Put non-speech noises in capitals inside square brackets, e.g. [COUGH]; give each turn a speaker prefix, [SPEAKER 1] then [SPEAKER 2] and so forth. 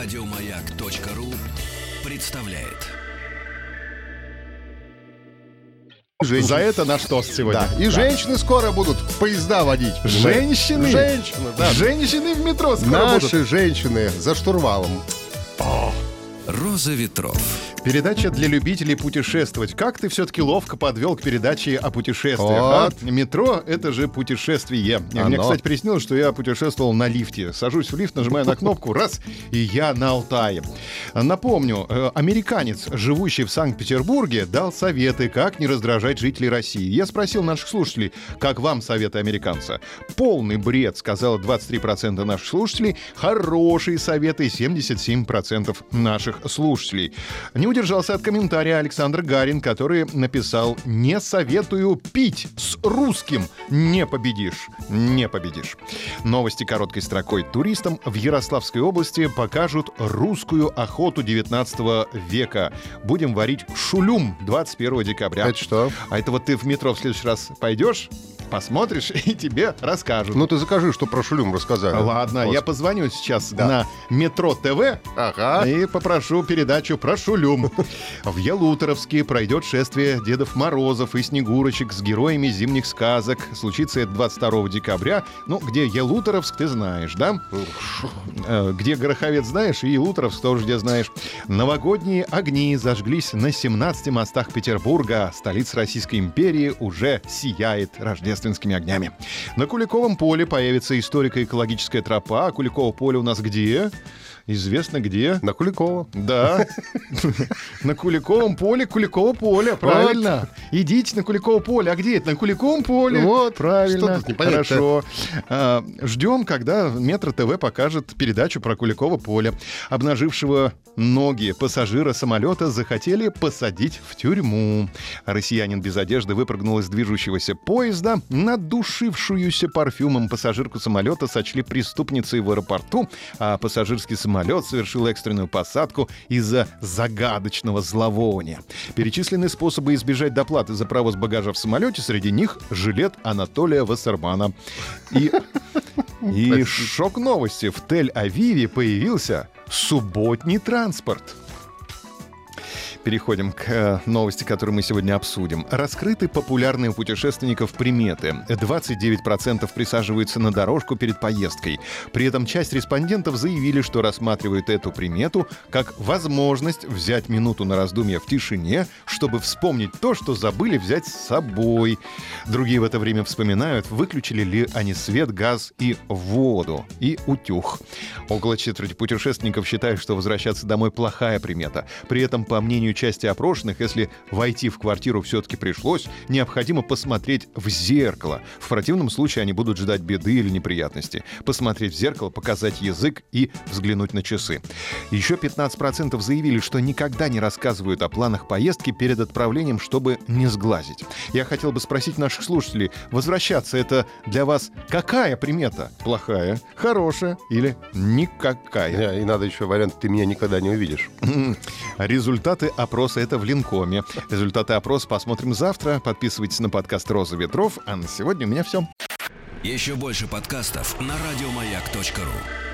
[SPEAKER 1] Радиомаяк.ру представляет.
[SPEAKER 2] Женщин.
[SPEAKER 3] За это наш тост сегодня.
[SPEAKER 2] Да. И женщины скоро будут поезда водить.
[SPEAKER 3] Женщины?
[SPEAKER 2] Женщины, да.
[SPEAKER 3] Женщины в метро скоро
[SPEAKER 2] Наши
[SPEAKER 3] будут.
[SPEAKER 2] женщины за штурвалом.
[SPEAKER 1] Роза ветров.
[SPEAKER 3] Передача для любителей путешествовать. Как ты все-таки ловко подвел к передаче о путешествиях.
[SPEAKER 2] Вот.
[SPEAKER 3] а? Метро — это же путешествие. Мне,
[SPEAKER 2] Оно.
[SPEAKER 3] кстати, приснилось, что я путешествовал на лифте. Сажусь в лифт, нажимаю на кнопку, раз, и я на Алтае. Напомню, э, американец, живущий в Санкт-Петербурге, дал советы, как не раздражать жителей России. Я спросил наших слушателей, как вам советы американца? Полный бред, сказала 23% наших слушателей. Хорошие советы 77% наших слушателей. Не удержался от комментария Александр Гарин, который написал «Не советую пить с русским. Не победишь. Не победишь». Новости короткой строкой. Туристам в Ярославской области покажут русскую охоту 19 века. Будем варить шулюм 21 декабря.
[SPEAKER 2] Это что?
[SPEAKER 3] А это вот ты в метро в следующий раз пойдешь, посмотришь, [LAUGHS] и тебе расскажут.
[SPEAKER 2] Ну ты закажи, что про Шулюм рассказали.
[SPEAKER 3] Ладно, я
[SPEAKER 2] Господи.
[SPEAKER 3] позвоню сейчас
[SPEAKER 2] Да.
[SPEAKER 3] на Метро ТВ
[SPEAKER 2] Ага.
[SPEAKER 3] и попрошу передачу про Шулюм. [LAUGHS] В Ялуторовске пройдет шествие Дедов Морозов и Снегурочек с героями зимних сказок. Случится это 22 декабря. Ну, где Ялуторовск, ты знаешь, да? Э, Где Гороховец знаешь, и Ялуторовск тоже где знаешь. Новогодние огни зажглись на 17 мостах Петербурга. Столица Российской империи уже сияет рождественскими огнями. На Куликовом поле появится историко-экологическая тропа. А Куликово поле у нас где? Известно где.
[SPEAKER 2] На Куликова.
[SPEAKER 3] Да. На Куликовом поле, Куликово поле, правильно. Идите на Куликово поле. А где это? На Куликовом поле.
[SPEAKER 2] Вот.
[SPEAKER 3] Правильно. Хорошо. А, Ждем, когда Метро ТВ покажет передачу про Куликово поле. Обнажившего ноги пассажира самолета захотели посадить в тюрьму. Россиянин без одежды выпрыгнул из движущегося поезда. Надушившуюся парфюмом пассажирку самолета сочли преступницей в аэропорту, а пассажирский самолет совершил экстренную посадку из-за загадочного зловония. Перечислены способы избежать доплаты за провоз багажа в самолете, среди них жилет Анатолия Вассермана. И, и шок новости. В Тель-Авиве появился субботний транспорт. Переходим к э, новости, которую мы сегодня обсудим. Раскрыты популярные у путешественников приметы. 29% присаживаются на дорожку перед поездкой. При этом часть респондентов заявили, что рассматривают эту примету как возможность взять минуту на раздумье в тишине, чтобы вспомнить то, что забыли взять с собой. Другие в это время вспоминают, выключили ли они свет, газ и воду, и утюг. Около четверти путешественников считают, что возвращаться домой плохая примета. При этом, по мнению части опрошенных, если войти в квартиру все-таки пришлось, необходимо посмотреть в зеркало. В противном случае они будут ждать беды или неприятности. Посмотреть в зеркало, показать язык и взглянуть на часы. Еще 15% заявили, что никогда не рассказывают о планах поездки перед отправлением, чтобы не сглазить. Я хотел бы спросить наших слушателей, возвращаться это для вас какая примета? Плохая, хорошая или никакая?
[SPEAKER 2] И надо еще вариант «ты меня никогда не увидишь».
[SPEAKER 3] Результаты опроса это в Линкоме. Результаты опроса посмотрим завтра. Подписывайтесь на подкаст «Роза ветров». А на сегодня у меня все.
[SPEAKER 1] Еще больше подкастов на радиомаяк.ру.